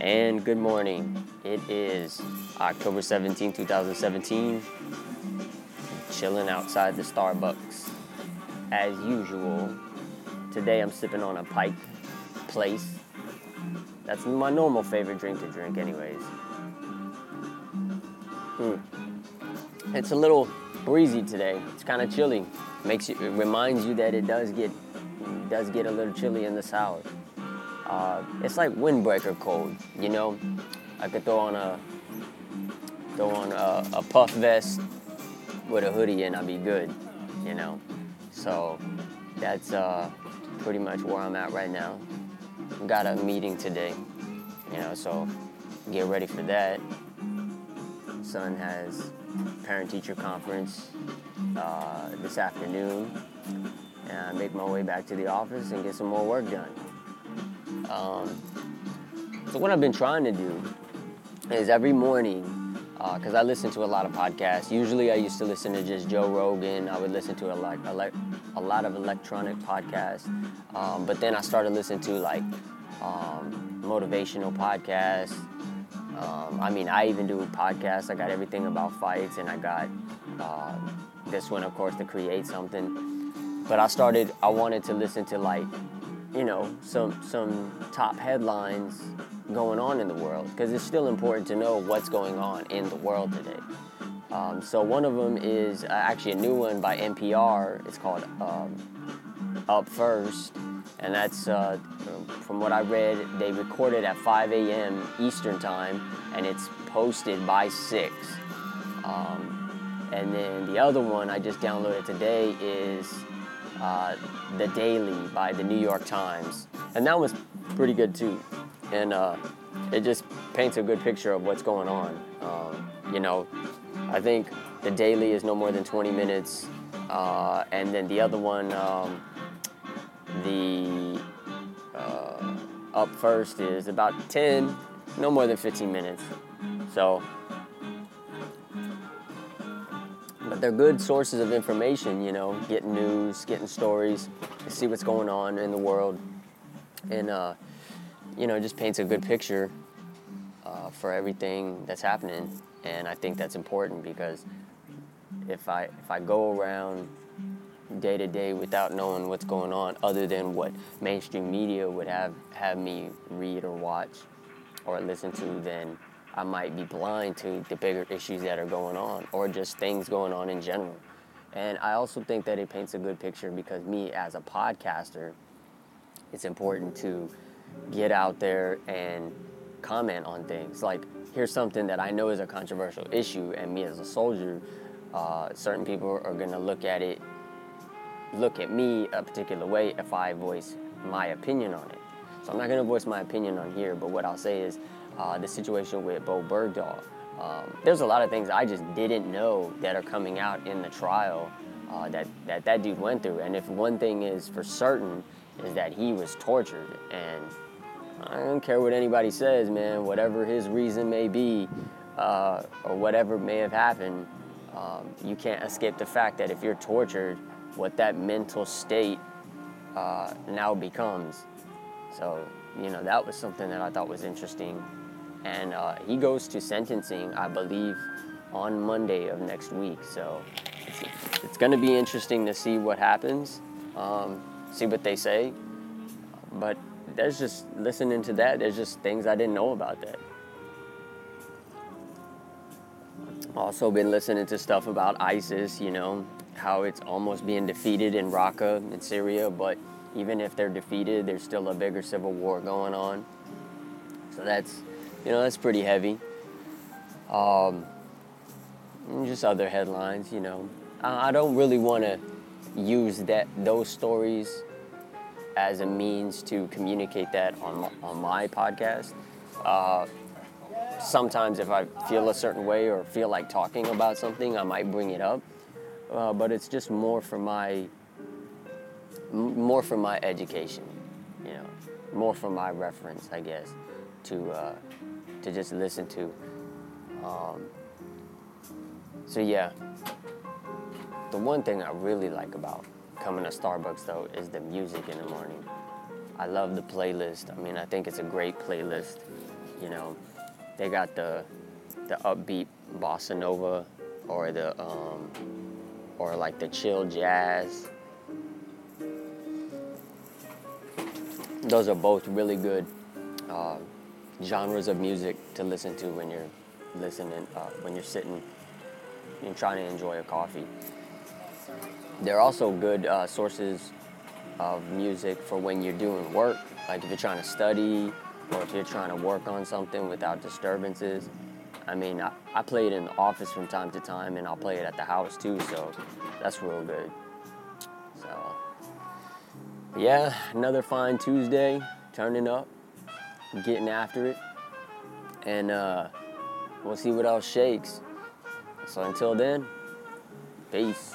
and good morning. It is October 17, 2017. Chilling outside the Starbucks as usual. Today I'm sipping on a Pike Place. That's my normal favorite drink to drink, anyways. Hmm. It's a little breezy today. It's kind of chilly. Makes you, it reminds you that it does get it does get a little chilly in the south. Uh, it's like windbreaker cold, you know. I could throw on a throw on a, a puff vest with a hoodie and I'd be good, you know. So that's uh, pretty much where I'm at right now. Got a meeting today, you know, so get ready for that. Son has parent-teacher conference uh, this afternoon, and I make my way back to the office and get some more work done. Um, so what I've been trying to do is every morning, because uh, I listen to a lot of podcasts. Usually, I used to listen to just Joe Rogan. I would listen to a lot, a, lot of electronic podcasts. Um, but then I started listening to like um, motivational podcasts. Um, I mean, I even do podcasts. I got everything about fights, and I got uh, this one, of course, to create something. But I started. I wanted to listen to like you know, some some top headlines going on in the world because it's still important to know what's going on in the world today. Um, so one of them is uh, actually a new one by NPR. It's called um, Up First, and that's uh, from what I read. They recorded at 5 a.m. Eastern time, and it's posted by six. Um, and then the other one I just downloaded today is uh, The Daily by the New York Times. And that was pretty good too. And uh, it just paints a good picture of what's going on. Um, you know, I think The Daily is no more than 20 minutes. Uh, and then the other one, um, the uh, Up First, is about 10, no more than 15 minutes. So they're good sources of information, you know, getting news, getting stories, to see what's going on in the world, and uh, you know, just paints a good picture uh, for everything that's happening. And I think that's important because if I if I go around day to day without knowing what's going on, other than what mainstream media would have have me read or watch or listen to, then I might be blind to the bigger issues that are going on or just things going on in general. And I also think that it paints a good picture because me as a podcaster, it's important to get out there and comment on things. Like, here's something that I know is a controversial issue, and me as a soldier, uh, certain people are to look at it, look at me a particular way if I voice my opinion on it. So I'm not to voice my opinion on here, but what I'll say is uh, the situation with Bowe Bergdahl. Um, there's a lot of things I just didn't know that are coming out in the trial uh, that, that that dude went through. And if one thing is for certain, is that he was tortured. And I don't care what anybody says, man, whatever his reason may be, uh, or whatever may have happened, um, you can't escape the fact that if you're tortured, what that mental state uh, now becomes. So, you know, that was something that I thought was interesting and uh, he goes to sentencing, I believe, on Monday of next week. So it's, it's going to be interesting to see what happens, um, see what they say. But there's just listening to that. There's just things I didn't know about that. Also been listening to stuff about ISIS. You know how it's almost being defeated in Raqqa in Syria, but even if they're defeated, there's still a bigger civil war going on. So that's you know, that's pretty heavy. Um, just other headlines, you know. I, I don't really want to use that those stories as a means to communicate that on on my podcast. Uh, sometimes, if I feel a certain way or feel like talking about something, I might bring it up. Uh, but it's just more for my more for my education, you know, more for my reference, I guess, to uh, to just listen to. Um, so yeah, the one thing I really like about coming to Starbucks though is the music in the morning. I love the playlist. I mean, I think it's a great playlist. You know, they got the the upbeat bossa nova or the um, or like the chill jazz. Those are both really good uh, genres of music to listen to when you're listening uh, when you're sitting and trying to enjoy a coffee. They're also good uh, sources of music for when you're doing work, like if you're trying to study or if you're trying to work on something without disturbances. I mean, I, I play it in the office from time to time and I'll play it at the house too, so that's real good. So, yeah, another fine Tuesday, turning up, getting after it, and uh, we'll see what else shakes. So until then, peace.